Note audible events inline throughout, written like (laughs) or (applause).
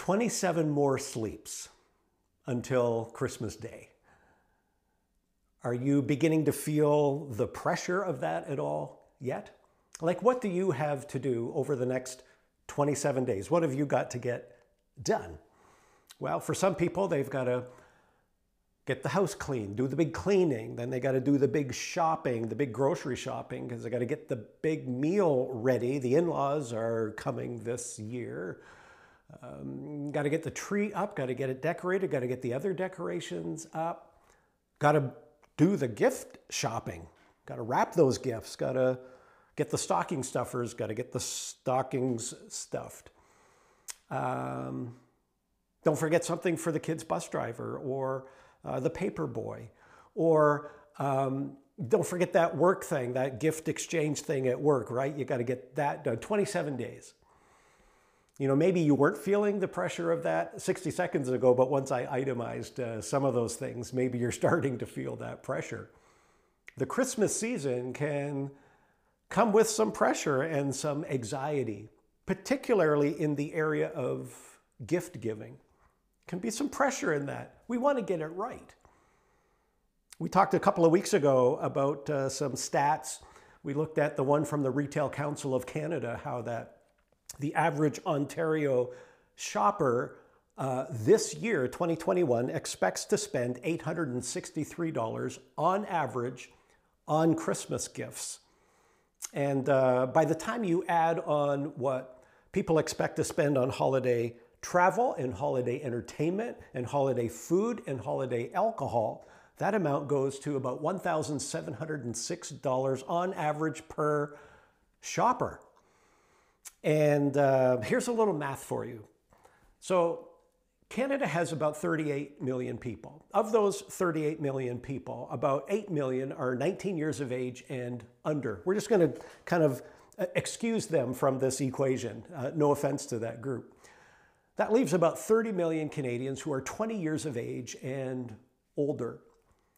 27 more sleeps until Christmas Day. Are you beginning to feel the pressure of that at all yet? Like, what do you have to do over the next 27 days? What have you got to get done? Well, for some people, they've got to get the house clean, do the big cleaning. Then they got to do the big shopping, the big grocery shopping, because they got to get the big meal ready. The in laws are coming this year. Um, got to get the tree up, got to get it decorated, got to get the other decorations up, got to do the gift shopping, got to wrap those gifts, got to get the stocking stuffers, got to get the stockings stuffed. Um, don't forget something for the kid's bus driver or uh, the paper boy. Or um, don't forget that work thing, that gift exchange thing at work, right? You got to get that done. 27 days. You know, maybe you weren't feeling the pressure of that 60 seconds ago, but once I itemized uh, some of those things, maybe you're (laughs) starting to feel that pressure. The Christmas season can come with some pressure and some anxiety, particularly in the area of gift giving. Can be some pressure in that. We want to get it right. We talked a couple of weeks ago about uh, some stats. We looked at the one from the Retail Council of Canada, how that the average Ontario shopper uh, this year, 2021, expects to spend $863 on average on Christmas gifts. And uh, by the time you add on what people expect to spend on holiday travel and holiday entertainment and holiday food and holiday alcohol, that amount goes to about $1,706 on average per shopper. And uh, here's a little math for you. So, Canada has about 38 million people. Of those 38 million people, about 8 million are 19 years of age and under. We're just going to kind of uh, excuse them from this equation. Uh, no offense to that group. That leaves about 30 million Canadians who are 20 years of age and older.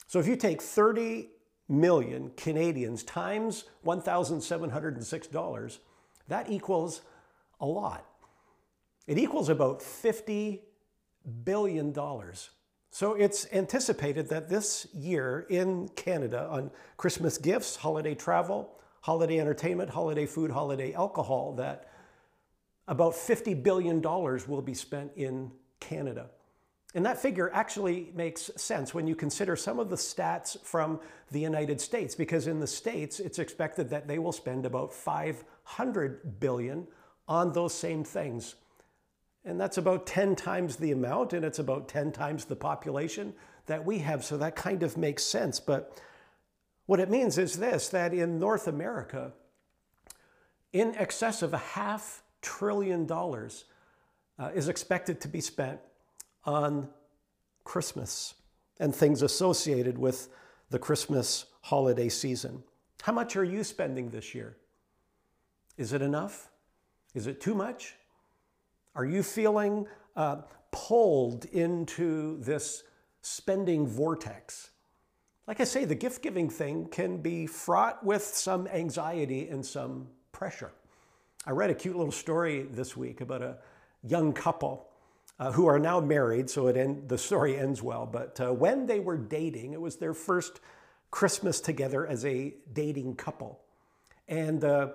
So if you take 30 million Canadians times $1,706, that equals a lot. It equals about $50 billion. So it's anticipated that this year in Canada on Christmas gifts, holiday travel, holiday entertainment, holiday food, holiday alcohol, that about $50 billion will be spent in Canada. And that figure actually makes sense when you consider some of the stats from the United States, because in the States, it's expected that they will spend about 500 billion on those same things. And that's about 10 times the amount, and it's about 10 times the population that we have. So that kind of makes sense. But what it means is this that in North America, in excess of a half trillion dollars uh, is expected to be spent on Christmas and things associated with the Christmas holiday season. How much are you spending this year? Is it enough? Is it too much? Are you feeling uh, pulled into this spending vortex? Like I say, the gift giving thing can be fraught with some anxiety and some pressure. I read a cute little story this week about a young couple uh, who are now married, so it end, the story ends well. But uh, when they were dating, it was their first Christmas together as a dating couple. And uh,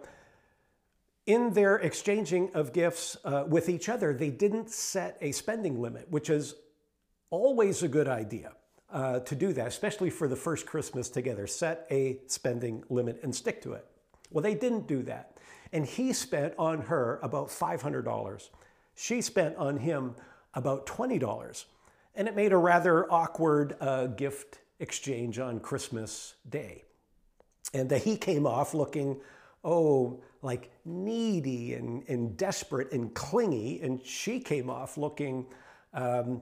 in their exchanging of gifts uh, with each other, they didn't set a spending limit, which is always a good idea. Uh, to do that, especially for the first Christmas together, set a spending limit and stick to it. Well, they didn't do that. And he spent on her about $500. She spent on him about $20. And it made a rather awkward uh, gift exchange on Christmas Day. And uh, he came off looking, oh, like needy and, and desperate and clingy. And she came off looking um,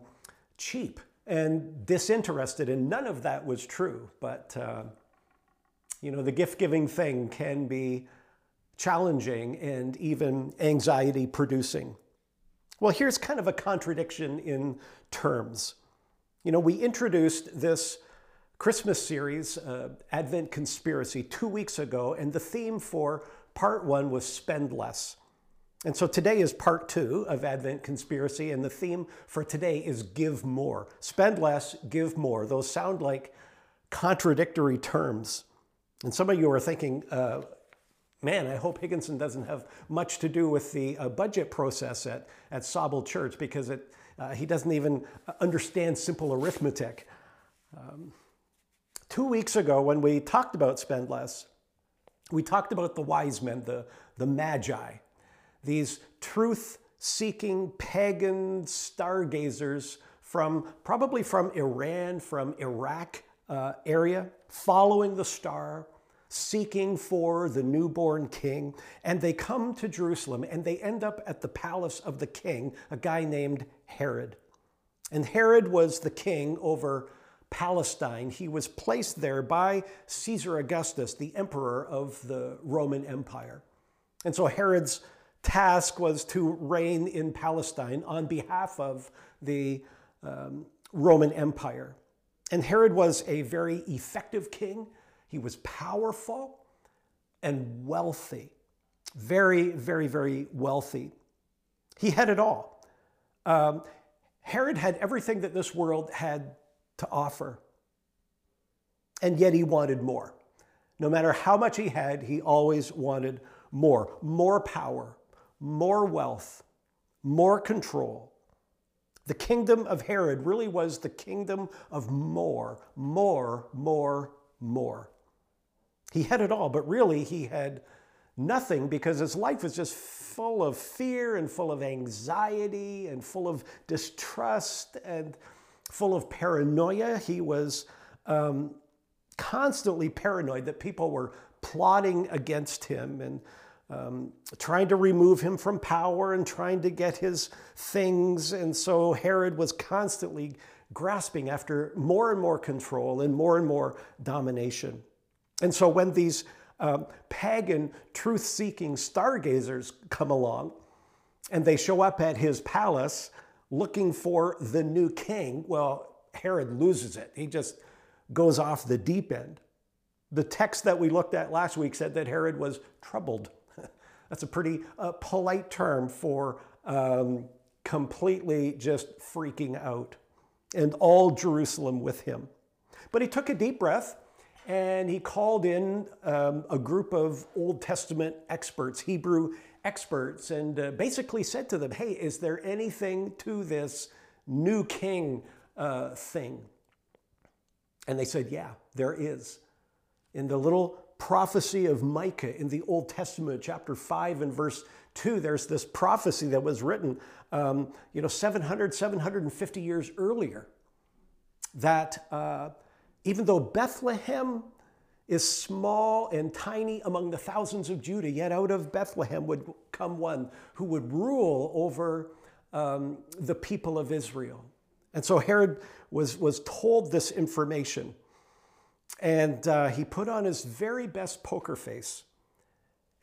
cheap and disinterested. And none of that was true. But, uh, you know, the gift giving thing can be challenging and even anxiety producing. Well, here's kind of a contradiction in terms. You know, we introduced this Christmas series, uh, Advent Conspiracy, two weeks ago, and the theme for part one was spend less. And so today is part two of Advent Conspiracy, and the theme for today is give more. Spend less, give more. Those sound like contradictory terms. And some of you are thinking, uh, man, I hope Higginson doesn't have much to do with the uh, budget process at, at Sauble Church because it, uh, he doesn't even understand simple arithmetic. Um, two weeks ago, when we talked about spend less, we talked about the wise men, the, the magi these truth seeking pagan stargazers from probably from Iran, from Iraq uh, area, following the star, seeking for the newborn king. And they come to Jerusalem and they end up at the palace of the king, a guy named Herod. And Herod was the king over Palestine. He was placed there by Caesar Augustus, the emperor of the Roman Empire. And so Herod's task was to reign in Palestine on behalf of the um, Roman Empire. And Herod was a very effective king. He was powerful and wealthy. Very, very, very wealthy. He had it all. Um, Herod had everything that this world had to offer. And yet he wanted more. No matter how much he had, he always wanted more. More power, more wealth, more control. The kingdom of Herod really was the kingdom of more, more, more, more. He had it all, but really he had nothing because his life was just full of fear and full of anxiety and full of distrust and full of paranoia. He was um, constantly paranoid that people were plotting against him and um, trying to remove him from power and trying to get his things. And so Herod was constantly grasping after more and more control and more and more domination. And so when these um, pagan truth seeking stargazers come along and they show up at his palace looking for the new king, well, Herod loses it. He just goes off the deep end. The text that we looked at last week said that Herod was troubled. (laughs) That's a pretty uh, polite term for um, completely just freaking out, and all Jerusalem with him. But he took a deep breath and he called in um, a group of Old Testament experts, Hebrew experts, and uh, basically said to them, Hey, is there anything to this new king uh, thing? And they said, Yeah, there is. In the little prophecy of Micah in the Old Testament, chapter 5 and verse 2. There's this prophecy that was written, um, you know, 700, 750 years earlier. That uh, even though Bethlehem is small and tiny among the thousands of Judah, yet out of Bethlehem would come one who would rule over um, the people of Israel. And so Herod was, was told this information. And uh, he put on his very best poker face.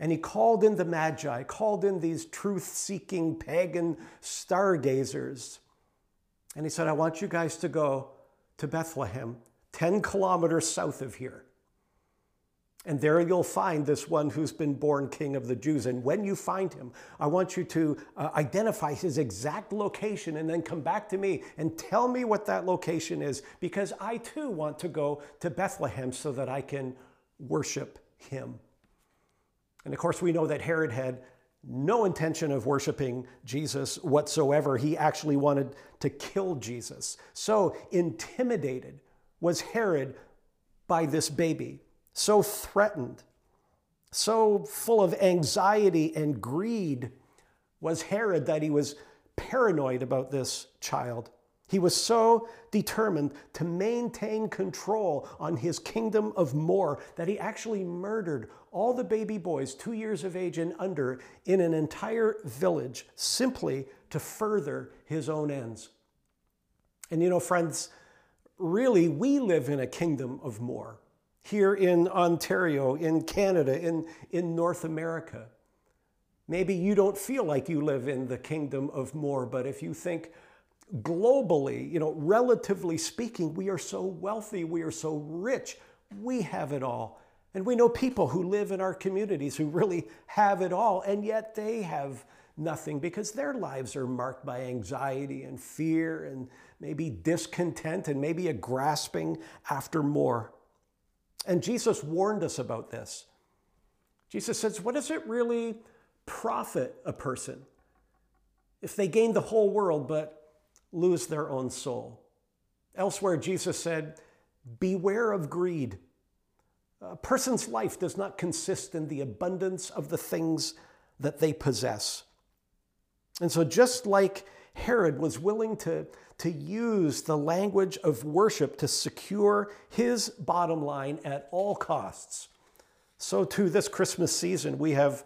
And he called in the Magi, called in these truth seeking pagan stargazers. And he said, I want you guys to go to Bethlehem, 10 kilometers south of here. And there you'll find this one who's been born king of the Jews. And when you find him, I want you to uh, identify his exact location and then come back to me and tell me what that location is, because I too want to go to Bethlehem so that I can worship him. And of course, we know that Herod had no intention of worshiping Jesus whatsoever. He actually wanted to kill Jesus. So intimidated was Herod by this baby so threatened, so full of anxiety and greed was Herod that he was paranoid about this child. He was so determined to maintain control on his kingdom of more that he actually murdered all the baby boys two years of age and under in an entire village simply to further his own ends. And you know, friends, really, we live in a kingdom of more here in Ontario, in Canada, in, in North America. Maybe you don't feel like you live in the kingdom of more, but if you think globally, you know, relatively speaking, we are so wealthy, we are so rich, we have it all. And we know people who live in our communities who really have it all, and yet they have nothing because their lives are marked by anxiety and fear and maybe discontent and maybe a grasping after more. And Jesus warned us about this. Jesus says, What does it really profit a person if they gain the whole world but lose their own soul? Elsewhere, Jesus said, Beware of greed. A person's life does not consist in the abundance of the things that they possess. And so, just like Herod was willing to, to use the language of worship to secure his bottom line at all costs, so too this Christmas season, we have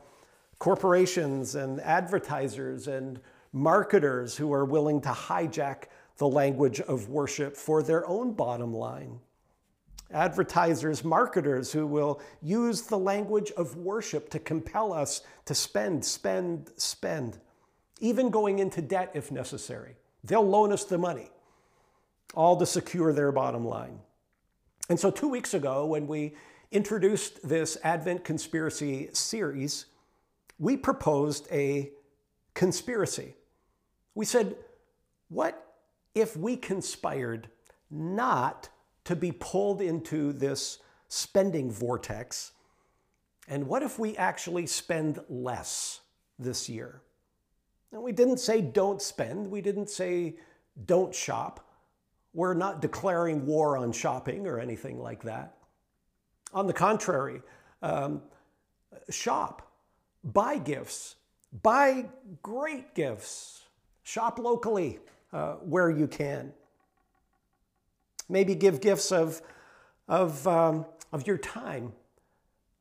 corporations and advertisers and marketers who are willing to hijack the language of worship for their own bottom line. Advertisers, marketers who will use the language of worship to compel us to spend, spend, spend, even going into debt if necessary. They'll loan us the money, all to secure their bottom line. And so, two weeks ago, when we introduced this Advent conspiracy series, we proposed a conspiracy. We said, what if we conspired not to be pulled into this spending vortex? And what if we actually spend less this year? And we didn't say don't spend, we didn't say don't shop. We're not declaring war on shopping or anything like that. On the contrary, um, shop, buy gifts, buy great gifts, shop locally, uh, where you can. Maybe give gifts of, of, um, of your time,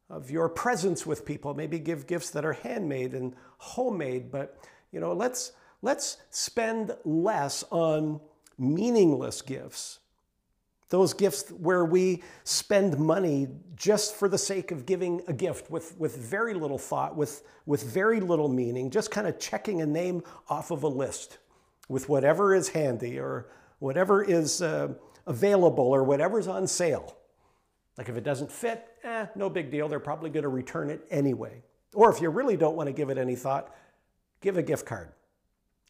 of your presence with people. Maybe give gifts that are handmade and homemade. But, you know, let's, let's spend less on meaningless gifts. Those gifts where we spend money just for the sake of giving a gift with, with very little thought, with, with very little meaning, just kind of checking a name off of a list with whatever is handy or whatever is uh, available or whatever's on sale. Like if it doesn't fit, eh, no big deal. They're probably going to return it anyway. Or if you really don't want to give it any thought, give a gift card,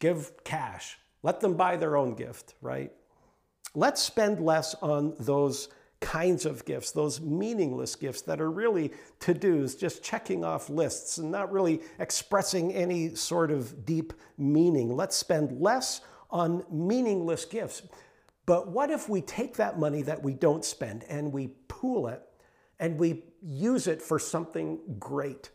give cash, let them buy their own gift, right? Let's spend less on those kinds of gifts, those meaningless gifts that are really to dos, just checking off lists and not really expressing any sort of deep meaning. Let's spend less on meaningless gifts. But what if we take that money that we don't spend and we pool it and we use it for something great?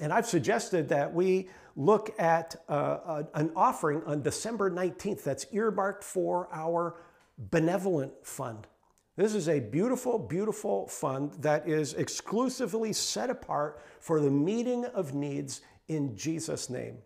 And I've suggested that we look at uh, an offering on December 19th that's earmarked for our benevolent fund. This is a beautiful, beautiful fund that is exclusively set apart for the meeting of needs in Jesus' name.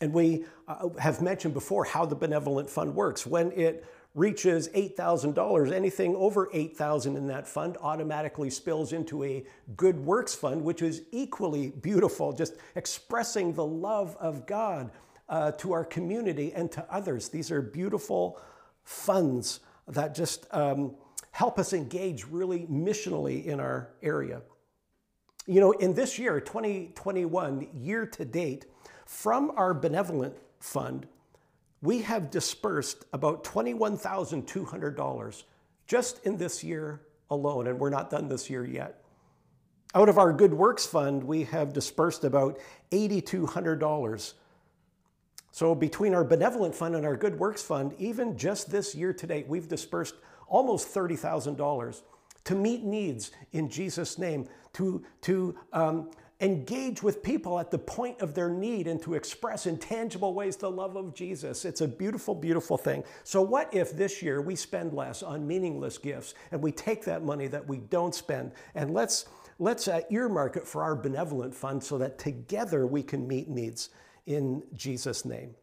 And we uh, have mentioned before how the benevolent fund works. When it reaches $8,000, anything over 8,000 in that fund automatically spills into a good works fund, which is equally beautiful, just expressing the love of God uh, to our community and to others. These are beautiful funds that just um, help us engage really missionally in our area. You know, in this year, 2021, year to date, from our benevolent fund, we have dispersed about $21,200 just in this year alone, and we're not done this year yet. Out of our Good Works Fund, we have dispersed about $8,200. So between our Benevolent Fund and our Good Works Fund, even just this year to date, we've dispersed almost $30,000 to meet needs in Jesus' name, to, to um, engage with people at the point of their need and to express in tangible ways the love of Jesus. It's a beautiful, beautiful thing. So, what if this year we spend less on meaningless gifts and we take that money that we don't spend and let's, let's uh, earmark it for our benevolent fund so that together we can meet needs in Jesus' name?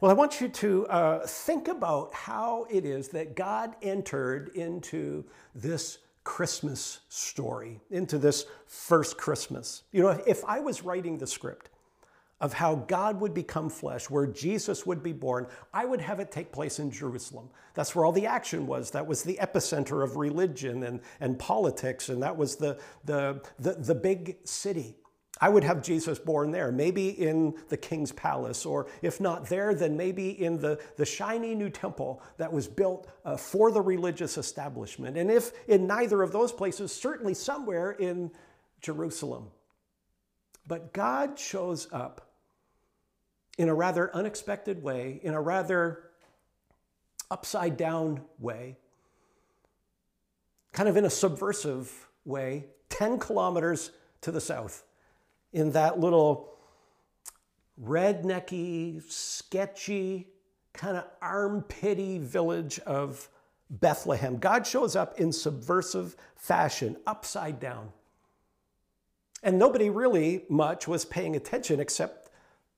Well, I want you to uh, think about how it is that God entered into this Christmas story, into this first Christmas. You know, if I was writing the script of how God would become flesh, where Jesus would be born, I would have it take place in Jerusalem. That's where all the action was. That was the epicenter of religion and, and politics, and that was the, the, the, the big city. I would have Jesus born there, maybe in the king's palace, or if not there, then maybe in the, the shiny new temple that was built uh, for the religious establishment. And if in neither of those places, certainly somewhere in Jerusalem. But God shows up in a rather unexpected way, in a rather upside down way, kind of in a subversive way, 10 kilometers to the south in that little rednecky, sketchy, kind of armpity village of Bethlehem. God shows up in subversive fashion, upside down. And nobody really much was paying attention except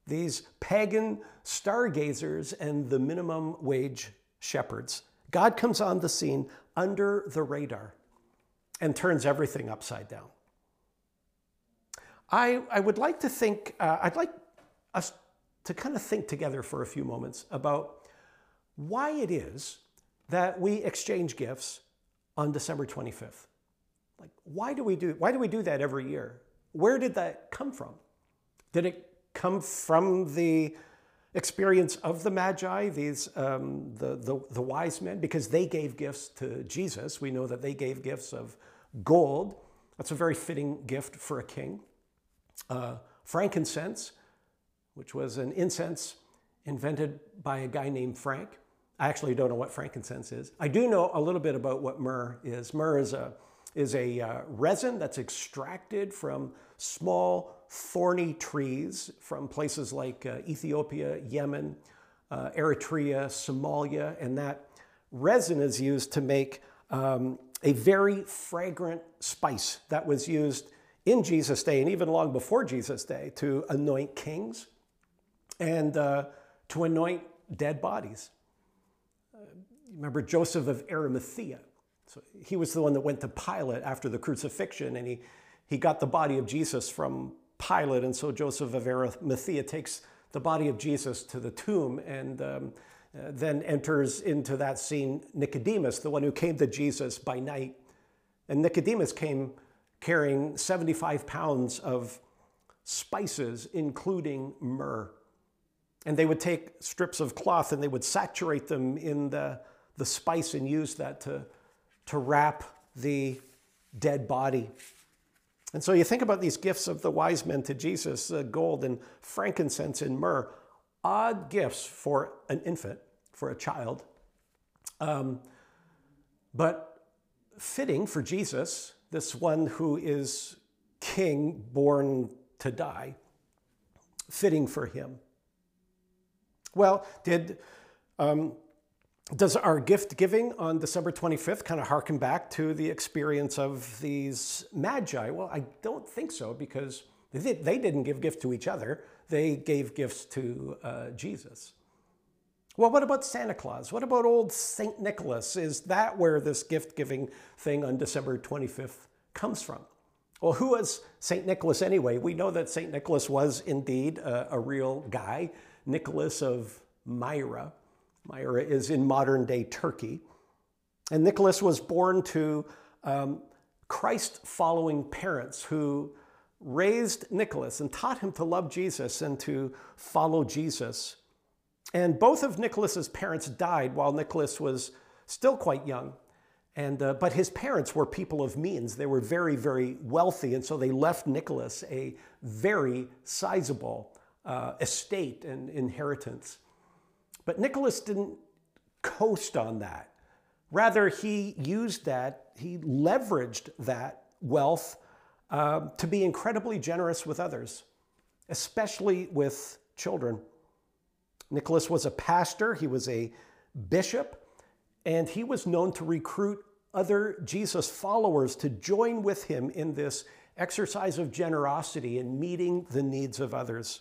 these pagan stargazers and the minimum wage shepherds. God comes on the scene under the radar and turns everything upside down. I, I would like to think, uh, I'd like us to kind of think together for a few moments about why it is that we exchange gifts on December 25th. Like, why do we do, why do we do that every year? Where did that come from? Did it come from the experience of the Magi, these um, the, the, the wise men, because they gave gifts to Jesus. We know that they gave gifts of gold. That's a very fitting gift for a king uh, frankincense, which was an incense invented by a guy named Frank. I actually don't know what frankincense is. I do know a little bit about what myrrh is. Myrrh is a, is a uh, resin that's extracted from small thorny trees from places like uh, Ethiopia, Yemen, uh, Eritrea, Somalia, and that resin is used to make um, a very fragrant spice that was used in Jesus' day and even long before Jesus' day to anoint kings and uh, to anoint dead bodies. Uh, remember Joseph of Arimathea? So he was the one that went to Pilate after the crucifixion and he, he got the body of Jesus from Pilate. And so Joseph of Arimathea takes the body of Jesus to the tomb and um, uh, then enters into that scene Nicodemus, the one who came to Jesus by night. And Nicodemus came carrying 75 pounds of spices, including myrrh. And they would take strips of cloth and they would saturate them in the, the spice and use that to, to wrap the dead body. And so you think about these gifts of the wise men to Jesus uh, gold and frankincense and myrrh, odd gifts for an infant, for a child, um, but fitting for Jesus this one who is king born to die, fitting for him. Well, did um, does our gift giving on December 25th kind of harken back to the experience of these magi? Well, I don't think so because they, didn't give gifts to each other. They gave gifts to uh, Jesus. Well, what about Santa Claus? What about old St. Nicholas? Is that where this gift giving thing on December 25th comes from? Well, who was St. Nicholas anyway? We know that St. Nicholas was indeed a, a real guy, Nicholas of Myra. Myra is in modern day Turkey. And Nicholas was born to um, Christ following parents who raised Nicholas and taught him to love Jesus and to follow Jesus and both of Nicholas's parents died while Nicholas was still quite young. And, uh, but his parents were people of means. They were very, very wealthy. And so they left Nicholas a very sizable uh, estate and inheritance. But Nicholas didn't coast on that. Rather, he used that, he leveraged that wealth uh, to be incredibly generous with others, especially with children. Nicholas was a pastor, he was a bishop, and he was known to recruit other Jesus followers to join with him in this exercise of generosity and meeting the needs of others.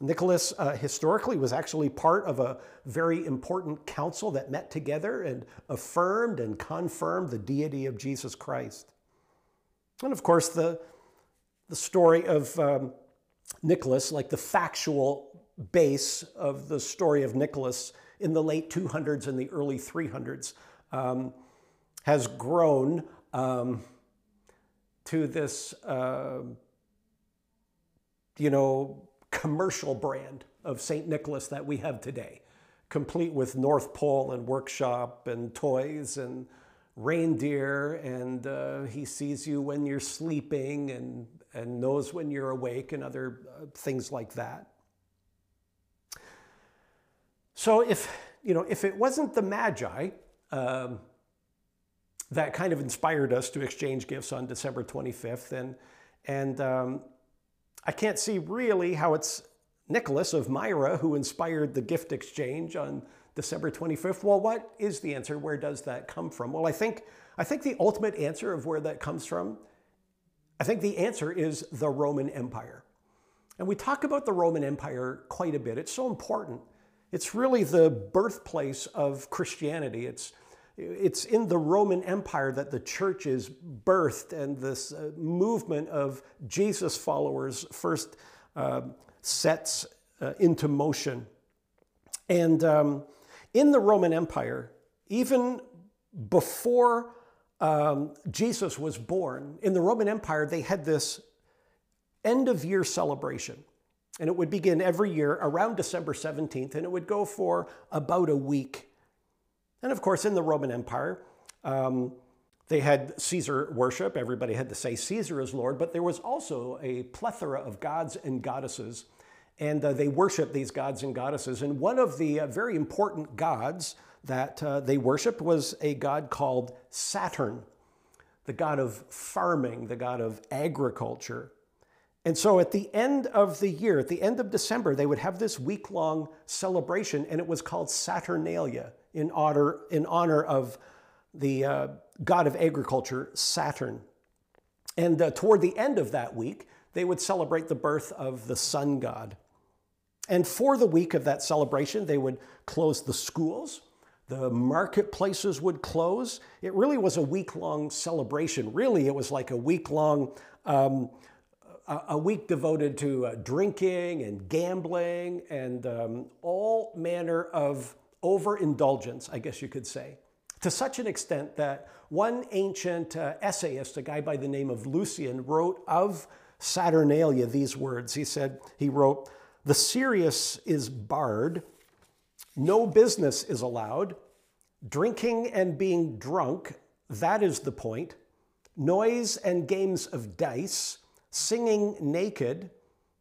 Nicholas uh, historically was actually part of a very important council that met together and affirmed and confirmed the deity of Jesus Christ. And of course, the, the story of um, Nicholas, like the factual base of the story of Nicholas in the late 200s and the early 300s um, has grown um, to this uh, you know, commercial brand of St. Nicholas that we have today, complete with North Pole and workshop and toys and reindeer, and uh, he sees you when you're sleeping and, and knows when you're awake and other uh, things like that. So if, you know, if it wasn't the Magi um, that kind of inspired us to exchange gifts on December 25th, and, and um, I can't see really how it's Nicholas of Myra who inspired the gift exchange on December 25th. Well, what is the answer? Where does that come from? Well, I think, I think the ultimate answer of where that comes from, I think the answer is the Roman Empire. And we talk about the Roman Empire quite a bit. It's so important. It's really the birthplace of Christianity. It's, it's in the Roman Empire that the church is birthed and this uh, movement of Jesus followers first uh, sets uh, into motion. And um, in the Roman Empire, even before um, Jesus was born, in the Roman Empire, they had this end of year celebration. And it would begin every year around December 17th, and it would go for about a week. And of course, in the Roman Empire, um, they had Caesar worship. Everybody had to say Caesar is Lord, but there was also a plethora of gods and goddesses and uh, they worshiped these gods and goddesses. And one of the uh, very important gods that uh, they worshiped was a god called Saturn, the god of farming, the god of agriculture. And so at the end of the year, at the end of December, they would have this week long celebration, and it was called Saturnalia in honor, in honor of the uh, god of agriculture, Saturn. And uh, toward the end of that week, they would celebrate the birth of the sun god. And for the week of that celebration, they would close the schools, the marketplaces would close. It really was a week long celebration. Really, it was like a week long, um, a, week devoted to uh, drinking and gambling and um, all manner of overindulgence, I guess you could say. To such an extent that one ancient uh, essayist, a guy by the name of Lucian, wrote of Saturnalia these words. He said, he wrote, the serious is barred. No business is allowed. Drinking and being drunk, that is the point. Noise and games of dice, singing naked,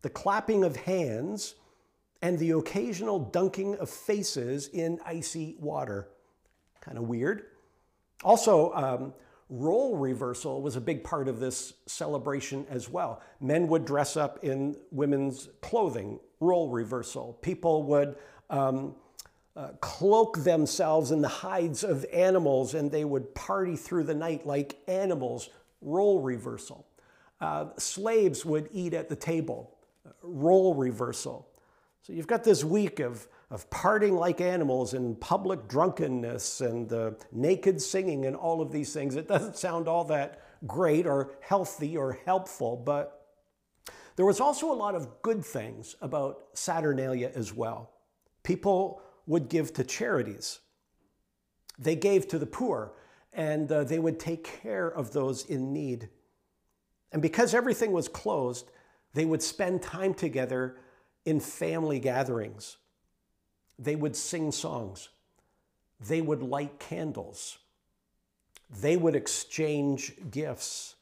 the clapping of hands, and the occasional dunking of faces in icy water. Kind of weird. Also, um, role reversal was a big part of this celebration as well. Men would dress up in women's clothing, role reversal. People would um, uh, cloak themselves in the hides of animals and they would party through the night like animals, role reversal. Uh, slaves would eat at the table, role reversal. So you've got this week of, of partying like animals and public drunkenness and uh, naked singing and all of these things. It doesn't sound all that great or healthy or helpful, but there was also a lot of good things about Saturnalia as well. People would give to charities. They gave to the poor and uh, they would take care of those in need. And because everything was closed, they would spend time together in family gatherings. They would sing songs. They would light candles. They would exchange gifts.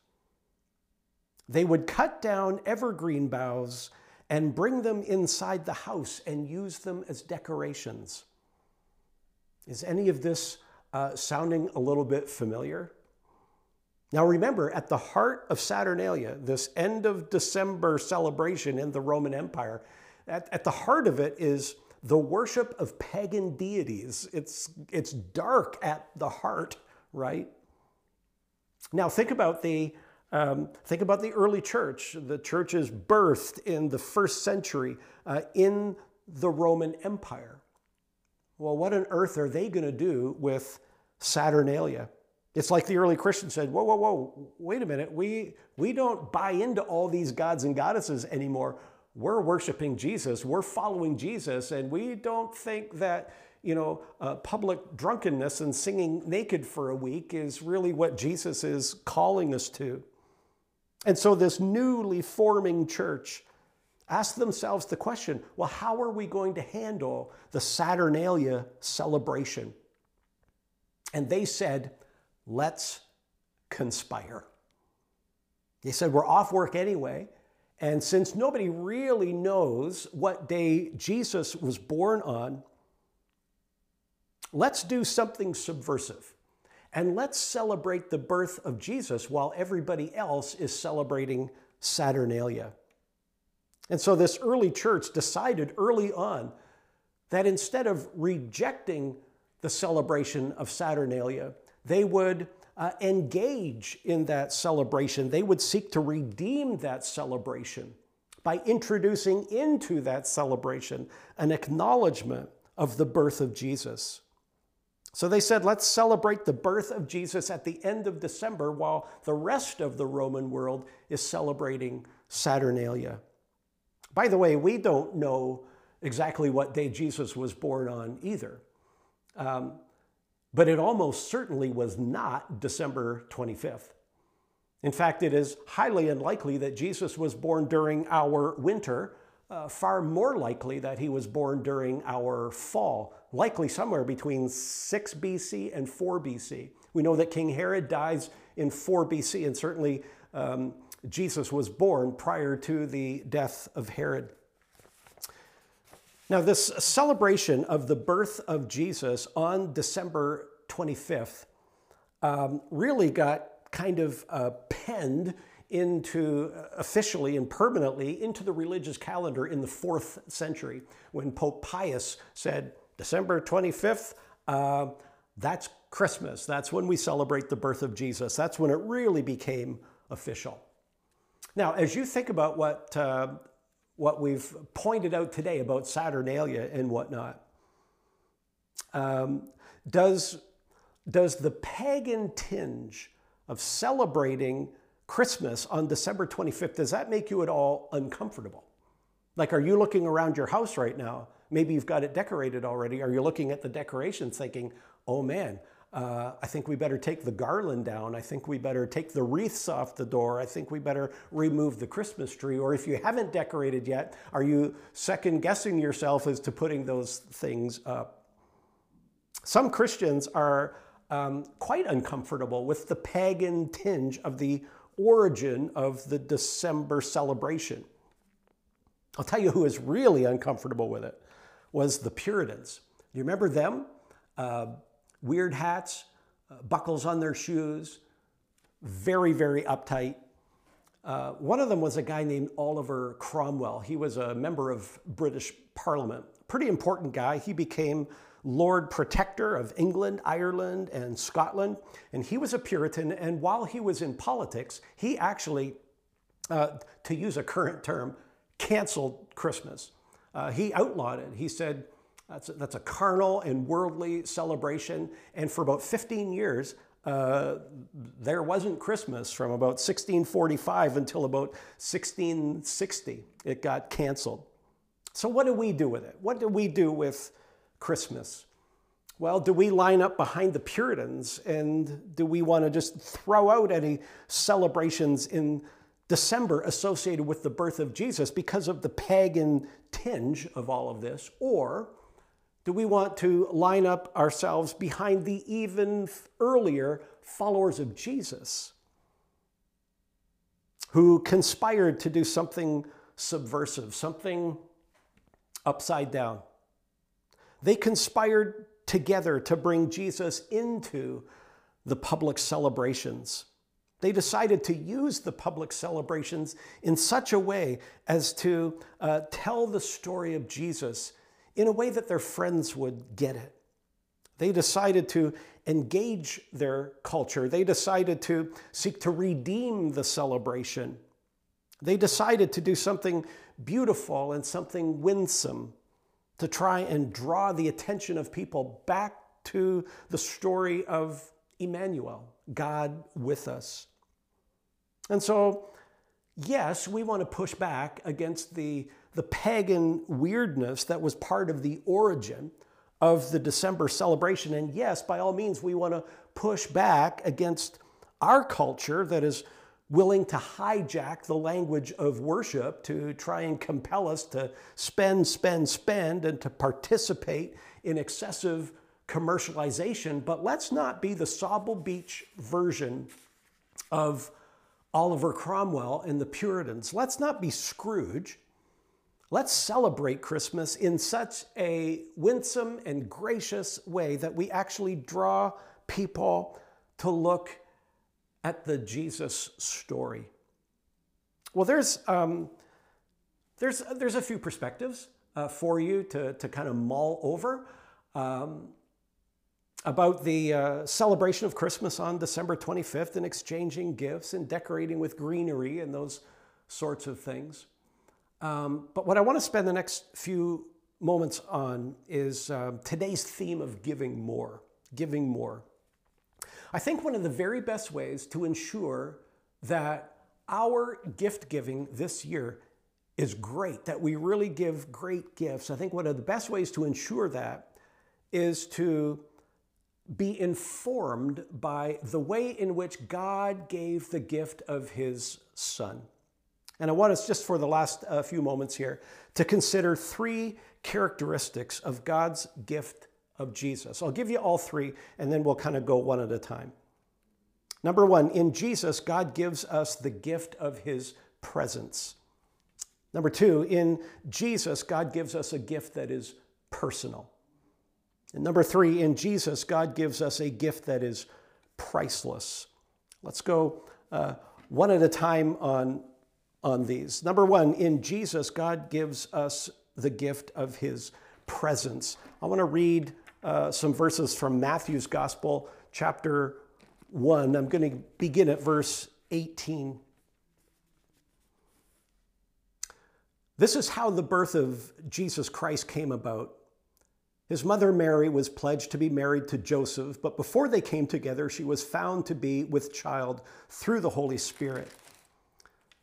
They would cut down evergreen boughs and bring them inside the house and use them as decorations. Is any of this uh, sounding a little bit familiar? Now remember, at the heart of Saturnalia, this end of December celebration in the Roman Empire, at, at the heart of it is the worship of pagan deities. It's, it's dark at the heart, right? Now think about the um, think about the early church. The church is birthed in the first century uh, in the Roman Empire. Well, what on earth are they going to do with Saturnalia? It's like the early Christians said, whoa, whoa, whoa, wait a minute. We, we don't buy into all these gods and goddesses anymore. We're worshiping Jesus. We're following Jesus. And we don't think that you know, uh, public drunkenness and singing naked for a week is really what Jesus is calling us to. And so, this newly forming church asked themselves the question well, how are we going to handle the Saturnalia celebration? And they said, let's conspire. They said, we're off work anyway. And since nobody really knows what day Jesus was born on, let's do something subversive. And let's celebrate the birth of Jesus while everybody else is celebrating Saturnalia. And so this early church decided early on that instead of rejecting the celebration of Saturnalia, they would uh, engage in that celebration. They would seek to redeem that celebration by introducing into that celebration an acknowledgement of the birth of Jesus. So they said, let's celebrate the birth of Jesus at the end of December while the rest of the Roman world is celebrating Saturnalia. By the way, we don't know exactly what day Jesus was born on either. Um, but it almost certainly was not December 25th. In fact, it is highly unlikely that Jesus was born during our winter, uh, far more likely that he was born during our fall, likely somewhere between 6 BC and 4 BC. We know that King Herod dies in 4 BC, and certainly um, Jesus was born prior to the death of Herod. Now, this celebration of the birth of Jesus on December 25th um, really got kind of uh, penned into uh, officially and permanently into the religious calendar in the fourth century when Pope Pius said, December 25th, uh, that's Christmas. That's when we celebrate the birth of Jesus. That's when it really became official. Now, as you think about what uh, what we've pointed out today about Saturnalia and whatnot. Um, does, does the pagan tinge of celebrating Christmas on December 25th, does that make you at all uncomfortable? Like, are you looking around your house right now? Maybe you've got it decorated already. Are you looking at the decorations thinking, oh man, uh, I think we better take the garland down. I think we better take the wreaths off the door. I think we better remove the Christmas tree. Or if you haven't decorated yet, are you second guessing yourself as to putting those things up? Some Christians are um, quite uncomfortable with the pagan tinge of the origin of the December celebration. I'll tell you who is really uncomfortable with it was the Puritans. You remember them? Uh, weird hats, uh, buckles on their shoes, very, very uptight. Uh, one of them was a guy named Oliver Cromwell. He was a member of British Parliament, pretty important guy. He became Lord Protector of England, Ireland, and Scotland. And he was a Puritan. And while he was in politics, he actually, uh, to use a current term, canceled Christmas. Uh, he outlawed it. He said, that's a, that's a carnal and worldly celebration. And for about 15 years, uh, there wasn't Christmas from about 1645 until about 1660. It got canceled. So, what do we do with it? What do we do with Christmas? Well, do we line up behind the Puritans and do we want to just throw out any celebrations in December associated with the birth of Jesus because of the pagan tinge of all of this? Or do we want to line up ourselves behind the even earlier followers of Jesus who conspired to do something subversive, something upside down? They conspired together to bring Jesus into the public celebrations. They decided to use the public celebrations in such a way as to uh, tell the story of Jesus in a way that their friends would get it. They decided to engage their culture. They decided to seek to redeem the celebration. They decided to do something beautiful and something winsome to try and draw the attention of people back to the story of Emmanuel, God with us. And so, yes, we want to push back against the the pagan weirdness that was part of the origin of the December celebration. And yes, by all means, we want to push back against our culture that is willing to hijack the language of worship to try and compel us to spend, spend, spend, and to participate in excessive commercialization. But let's not be the Sauble Beach version of Oliver Cromwell and the Puritans. Let's not be Scrooge. Let's celebrate Christmas in such a winsome and gracious way that we actually draw people to look at the Jesus story. Well, there's, um, there's, there's a few perspectives uh, for you to, to kind of mull over. Um, about the uh, celebration of Christmas on December 25th and exchanging gifts and decorating with greenery and those sorts of things. Um, but what I want to spend the next few moments on is uh, today's theme of giving more. Giving more. I think one of the very best ways to ensure that our gift giving this year is great, that we really give great gifts. I think one of the best ways to ensure that is to be informed by the way in which God gave the gift of his son. And I want us just for the last uh, few moments here to consider three characteristics of God's gift of Jesus. I'll give you all three and then we'll kind of go one at a time. Number one, in Jesus, God gives us the gift of his presence. Number two, in Jesus, God gives us a gift that is personal. And number three, in Jesus, God gives us a gift that is priceless. Let's go uh, one at a time on, on these. Number one, in Jesus, God gives us the gift of his presence. I want to read uh, some verses from Matthew's Gospel, chapter 1. I'm going to begin at verse 18. This is how the birth of Jesus Christ came about. His mother Mary was pledged to be married to Joseph, but before they came together, she was found to be with child through the Holy Spirit.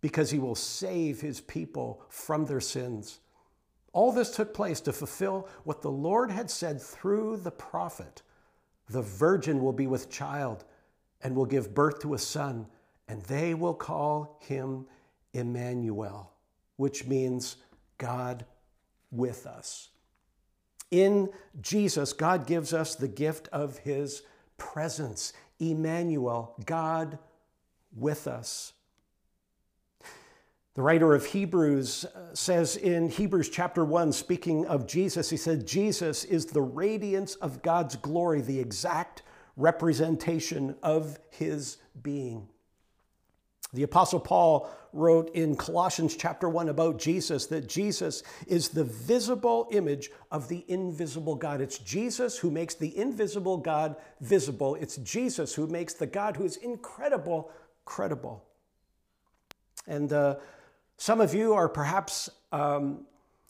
because he will save his people from their sins. All this took place to fulfill what the Lord had said through the prophet The virgin will be with child and will give birth to a son, and they will call him Emmanuel, which means God with us. In Jesus, God gives us the gift of his presence, Emmanuel, God with us. The writer of Hebrews uh, says in Hebrews chapter 1, speaking of Jesus, he said, Jesus is the radiance of God's glory, the exact representation of his being. The Apostle Paul wrote in Colossians chapter 1 about Jesus that Jesus is the visible image of the invisible God. It's Jesus who makes the invisible God visible. It's Jesus who makes the God who is incredible credible. And uh, some of you are perhaps um,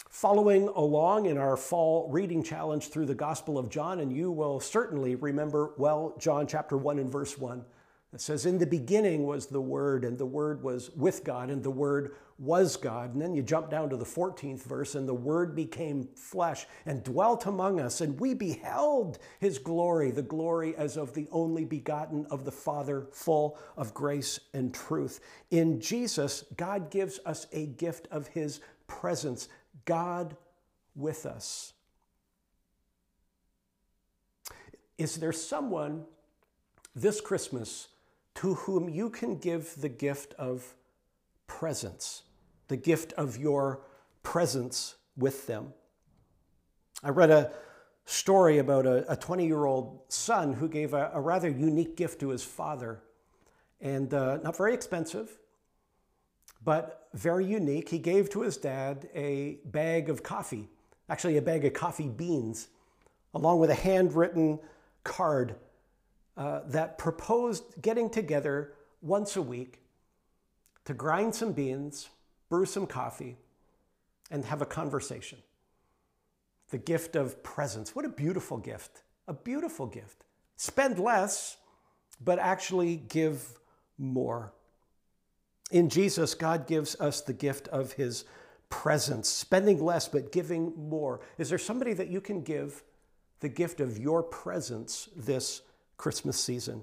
following along in our fall reading challenge through the Gospel of John, and you will certainly remember well John chapter 1 and verse 1 it says, In the beginning was the Word, and the Word was with God, and the Word was God. And then you jump down to the 14th verse, and the Word became flesh and dwelt among us, and we beheld His glory, the glory as of the only begotten of the Father, full of grace and truth. In Jesus, God gives us a gift of His presence, God with us. Is there someone this Christmas to whom you can give the gift of presence, the gift of your presence with them. I read a story about a 20 year old son who gave a, a, rather unique gift to his father, and uh, not very expensive, but very unique. He gave to his dad a bag of coffee, actually, a bag of coffee beans, along with a handwritten card uh, that proposed getting together once a week to grind some beans brew some coffee, and have a conversation. The gift of presence. What a beautiful gift. A beautiful gift. Spend less, but actually give more. In Jesus, God gives us the gift of his presence, spending less, but giving more. Is there somebody that you can give the gift of your presence this Christmas season?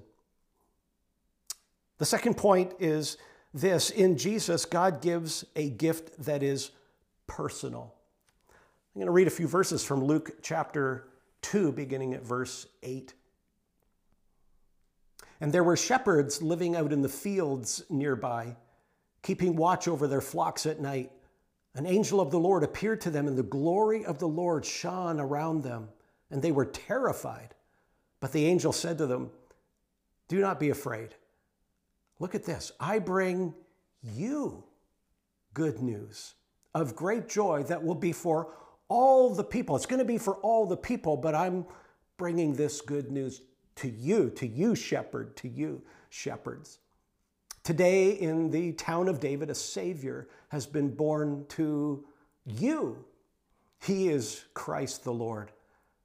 The second point is this in Jesus, God gives a gift that is personal. I'm going to read a few verses from Luke chapter 2, beginning at verse 8. And there were shepherds living out in the fields nearby, keeping watch over their flocks at night. An angel of the Lord appeared to them, and the glory of the Lord shone around them, and they were terrified. But the angel said to them, Do not be afraid. Look at this. I bring you good news of great joy that will be for all the people. It's going to be for all the people, but I'm bringing this good news to you, to you, shepherd, to you, shepherds. Today, in the town of David, a Savior has been born to you. He is Christ the Lord.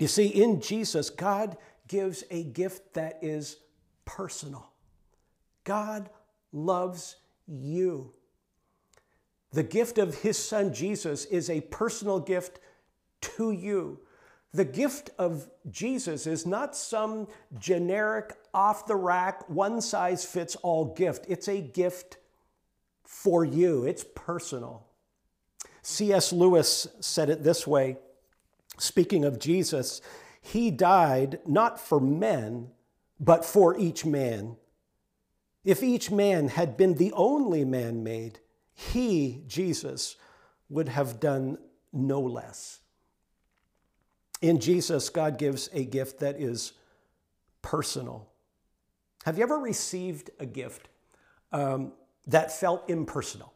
You see, in Jesus, God gives a gift that is personal. God loves you. The gift of his son Jesus is a personal gift to you. The gift of Jesus is not some generic, off the rack, one size fits all gift. It's a gift for you, it's personal. C.S. Lewis said it this way speaking of Jesus, he died not for men, but for each man. If each man had been the only man made, he, Jesus, would have done no less. In Jesus, God gives a gift that is personal. Have you ever received a gift um, that felt impersonal?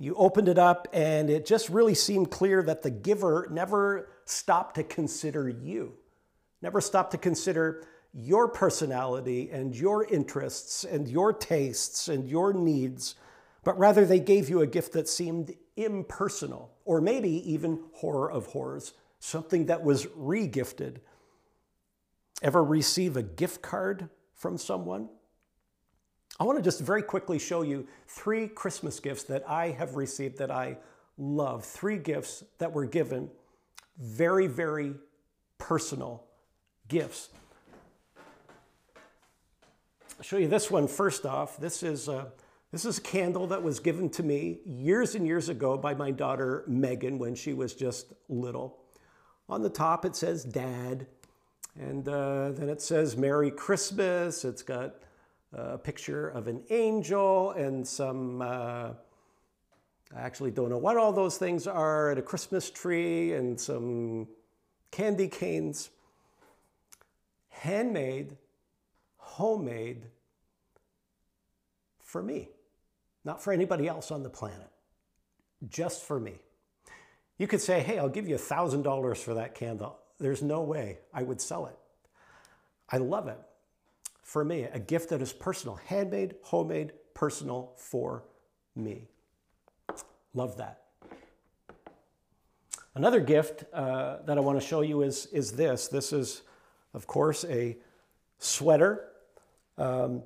You opened it up and it just really seemed clear that the giver never stopped to consider you, never stopped to consider your personality and your interests and your tastes and your needs, but rather they gave you a gift that seemed impersonal, or maybe even horror of horrors, something that was regifted. Ever receive a gift card from someone? I want to just very quickly show you three Christmas gifts that I have received that I love. Three gifts that were given, very, very personal gifts. I'll show you this one first off. This is a, this is a candle that was given to me years and years ago by my daughter Megan when she was just little. On the top it says Dad, and uh, then it says Merry Christmas. It's got a picture of an angel and some, uh, I actually don't know what all those things are, and a Christmas tree and some candy canes. Handmade homemade for me, not for anybody else on the planet, just for me. You could say, hey, I'll give you $1,000 for that candle. There's no way I would sell it. I love it. For me, a gift that is personal, handmade, homemade, personal for me. Love that. Another gift uh, that I want to show you is, is this. This is, of course, a sweater. Um,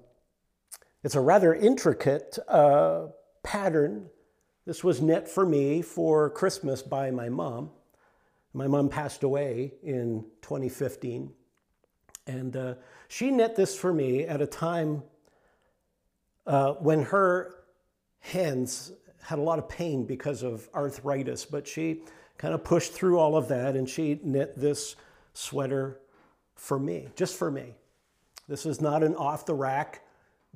it's a rather intricate uh, pattern. This was knit for me for Christmas by my mom. My mom passed away in 2015. And uh, she knit this for me at a time uh, when her hands had a lot of pain because of arthritis, but she kind of pushed through all of that and she knit this sweater for me, just for me. This is not an off the rack,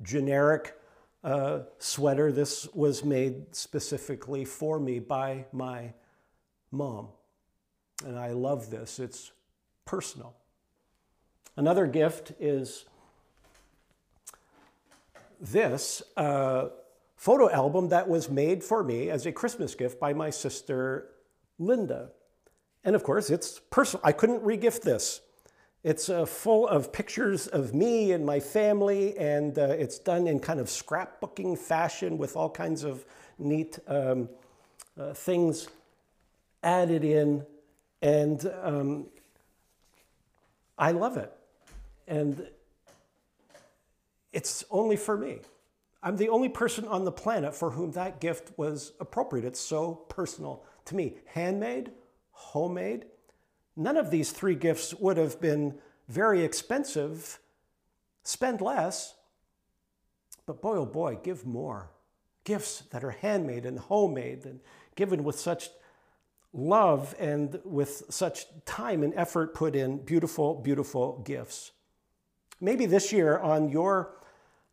generic uh, sweater. This was made specifically for me by my mom. And I love this, it's personal. Another gift is this uh, photo album that was made for me as a Christmas gift by my sister Linda. And of course, it's personal. I couldn't regift this. It's uh, full of pictures of me and my family, and uh, it's done in kind of scrapbooking fashion with all kinds of neat um, uh, things added in. And um, I love it. And it's only for me. I'm the only person on the planet for whom that gift was appropriate. It's so personal to me. Handmade, homemade. None of these three gifts would have been very expensive. Spend less. But boy, oh boy, give more. Gifts that are handmade and homemade and given with such love and with such time and effort put in beautiful, beautiful gifts. Maybe this year on your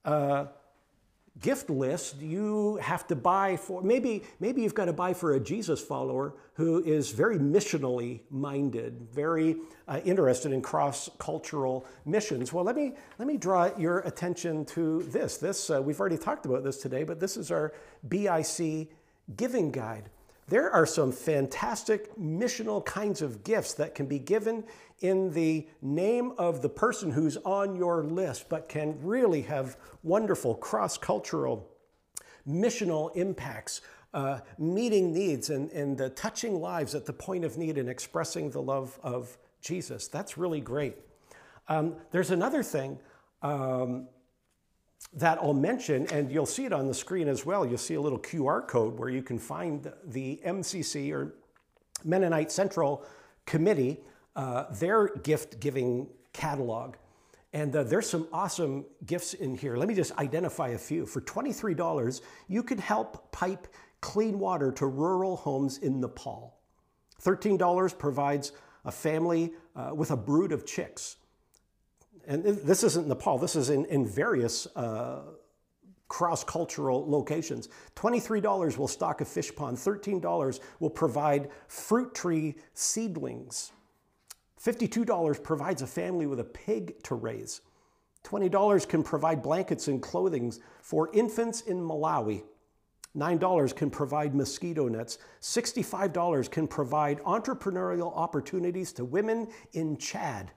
uh, gift list you have to buy for maybe maybe you've got to buy for a jesus follower who is very missionally minded very uh, interested in cross-cultural missions. Well let me let me draw your attention to this. This uh, we've already talked about this today but this is our BIC giving guide there are some fantastic missional kinds of gifts that can be given in the name of the person who's on your list, but can really have wonderful cross cultural missional impacts, uh, meeting needs and, and uh, touching lives at the point of need and expressing the love of Jesus. That's really great. Um, there's another thing um, that I'll mention, and you'll see it on the screen as well. You'll see a little QR code where you can find the MCC or Mennonite Central Committee uh, their gift giving catalog. And uh, there's some awesome gifts in here. Let me just identify a few. For $23, you could help pipe clean water to rural homes in Nepal. $13 provides a family uh, with a brood of chicks. And this isn't Nepal, this is in, in various uh, cross cultural locations. $23 will stock a fish pond, $13 will provide fruit tree seedlings. $52 provides a family with a pig to raise. $20 can provide blankets and clothing for infants in Malawi. $9 can provide mosquito nets. $65 can provide entrepreneurial opportunities to women in Chad.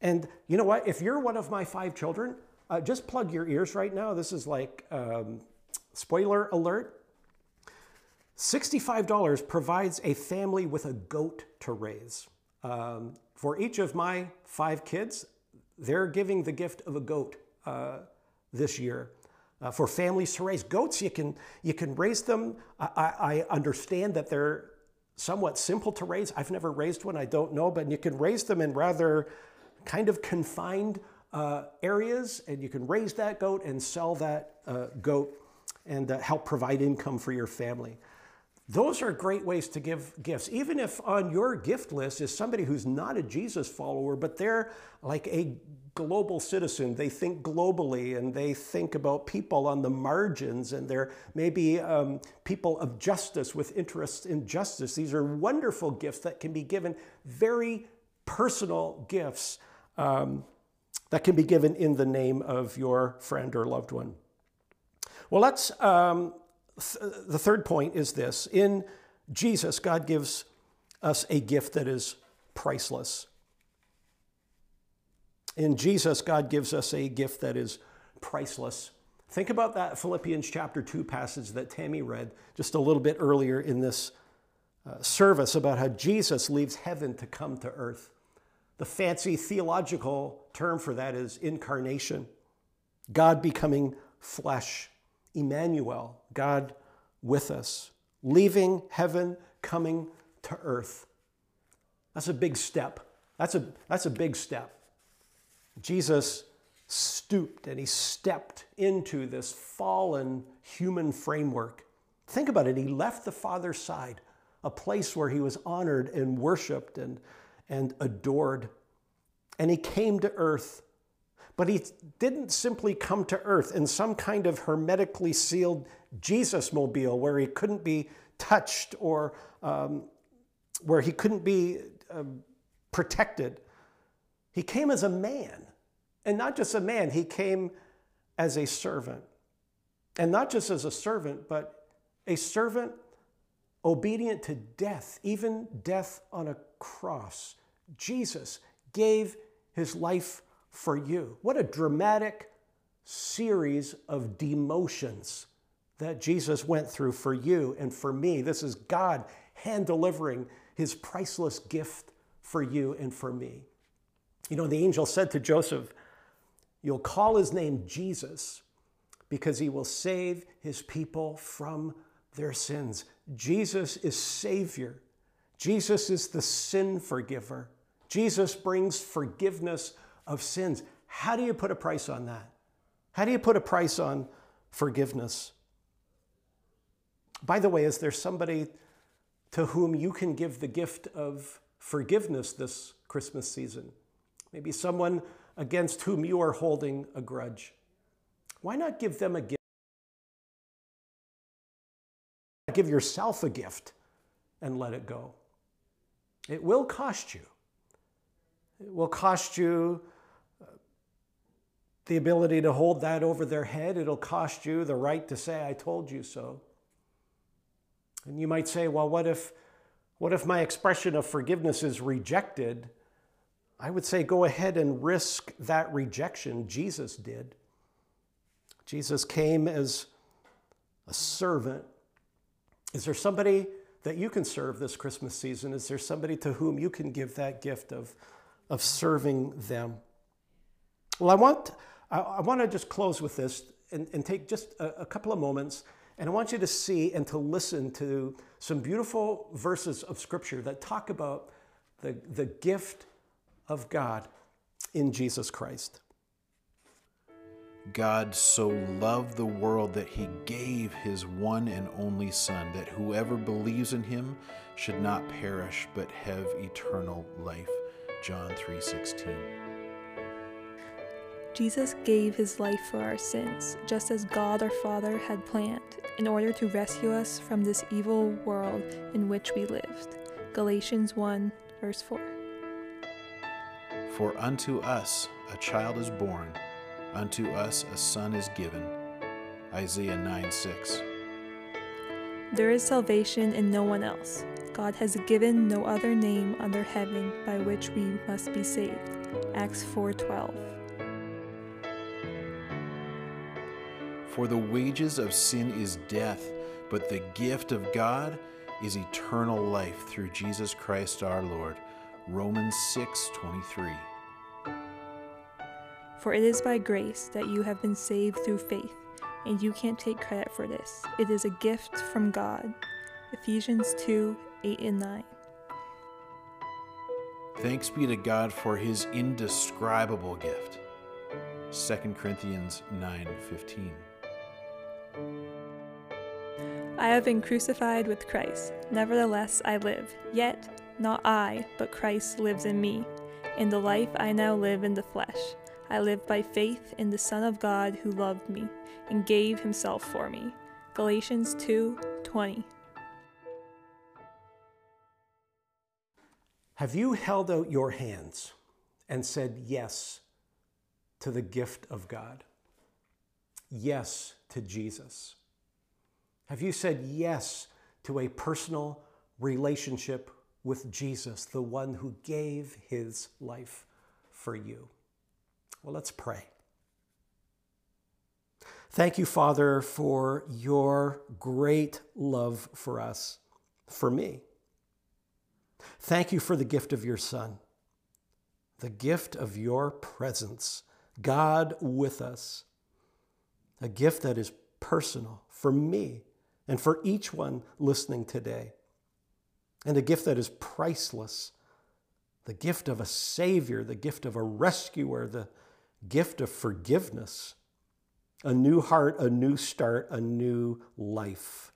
And you know what? If you're one of my five children, uh, just plug your ears right now. This is like um, spoiler alert. $65 provides a family with a goat to raise. Um, for each of my five kids, they're giving the gift of a goat uh, this year. Uh, for families to raise goats, you can, you can raise them. I, I understand that they're somewhat simple to raise. I've never raised one, I don't know, but you can raise them in rather kind of confined uh, areas, and you can raise that goat and sell that uh, goat and uh, help provide income for your family. Those are great ways to give gifts. Even if on your gift list is somebody who's not a Jesus follower, but they're like a global citizen. They think globally and they think about people on the margins, and they're maybe um, people of justice with interests in justice. These are wonderful gifts that can be given, very personal gifts um, that can be given in the name of your friend or loved one. Well, let's um, the third point is this in Jesus, God gives us a gift that is priceless. In Jesus, God gives us a gift that is priceless. Think about that Philippians chapter 2 passage that Tammy read just a little bit earlier in this uh, service about how Jesus leaves heaven to come to earth. The fancy theological term for that is incarnation, God becoming flesh. Emmanuel, God with us, leaving heaven, coming to earth. That's a big step. That's a, that's a big step. Jesus stooped and he stepped into this fallen human framework. Think about it. He left the Father's side, a place where he was honored and worshiped and, and adored. And he came to earth But he didn't simply come to earth in some kind of hermetically sealed Jesus mobile where he couldn't be touched or um, where he couldn't be uh, protected. He came as a man. And not just a man, he came as a servant. And not just as a servant, but a servant obedient to death, even death on a cross. Jesus gave his life for you. What a dramatic series of demotions that Jesus went through for you and for me. This is God hand delivering his priceless gift for you and for me. You know, the angel said to Joseph, You'll call his name Jesus because he will save his people from their sins. Jesus is Savior. Jesus is the sin forgiver. Jesus brings forgiveness of sins. How do you put a price on that? How do you put a price on forgiveness? By the way, is there somebody to whom you can give the gift of forgiveness this Christmas season? Maybe someone against whom you are holding a grudge. Why not give them a gift? Give yourself a gift and let it go. It will cost you. It will cost you uh, the ability to hold that over their head. It'll cost you the right to say, I told you so. And you might say, well, what if, what if my expression of forgiveness is rejected? I would say go ahead and risk that rejection. Jesus did. Jesus came as a servant. Is there somebody that you can serve this Christmas season? Is there somebody to whom you can give that gift of, of serving them? Well, I want, I, I want to just close with this and, and take just a, a couple of moments, and I want you to see and to listen to some beautiful verses of Scripture that talk about the, the gift of God in Jesus Christ. God so loved the world that he gave his one and only Son, that whoever believes in him should not perish but have eternal life. John 3:16. Jesus gave his life for our sins, just as God our Father had planned, in order to rescue us from this evil world in which we lived. Galatians 1, verse 4. For unto us a child is born Unto us a son is given. Isaiah 9 6. There is salvation in no one else. God has given no other name under heaven by which we must be saved. Acts 4:12. For the wages of sin is death, but the gift of God is eternal life through Jesus Christ our Lord. Romans 6:23. For it is by grace that you have been saved through faith, and you can't take credit for this. It is a gift from God. Ephesians 2 8 and 9. Thanks be to God for his indescribable gift. 2 Corinthians 9:15. I have been crucified with Christ. Nevertheless I live. Yet not I, but Christ lives in me. In the life I now live in the flesh, I live by faith in the Son of God who loved me and gave himself for me. Galatians 2:20. Have you held out your hands and said yes to the gift of God? Yes to Jesus? Have you said yes to a personal relationship with Jesus, the one who gave his life for you? Well, let's pray. Thank you, Father, for your great love for us, for me. Thank you for the gift of your Son, the gift of your presence, God with us, a gift that is personal for me and for each one listening today, and a gift that is priceless, the gift of a Savior, the gift of a rescuer, the gift of forgiveness, a new heart, a new start, a new life.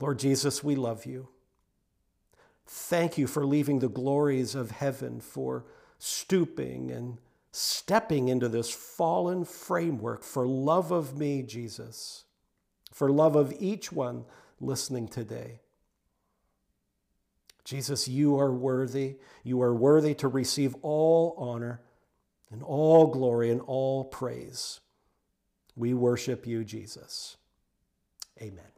Lord Jesus, we love you. Thank you for leaving the glories of heaven, for stooping and stepping into this fallen framework for love of me, Jesus, for love of each one listening today. Jesus, you are worthy. You are worthy to receive all honor and all glory and all praise. We worship you, Jesus. Amen.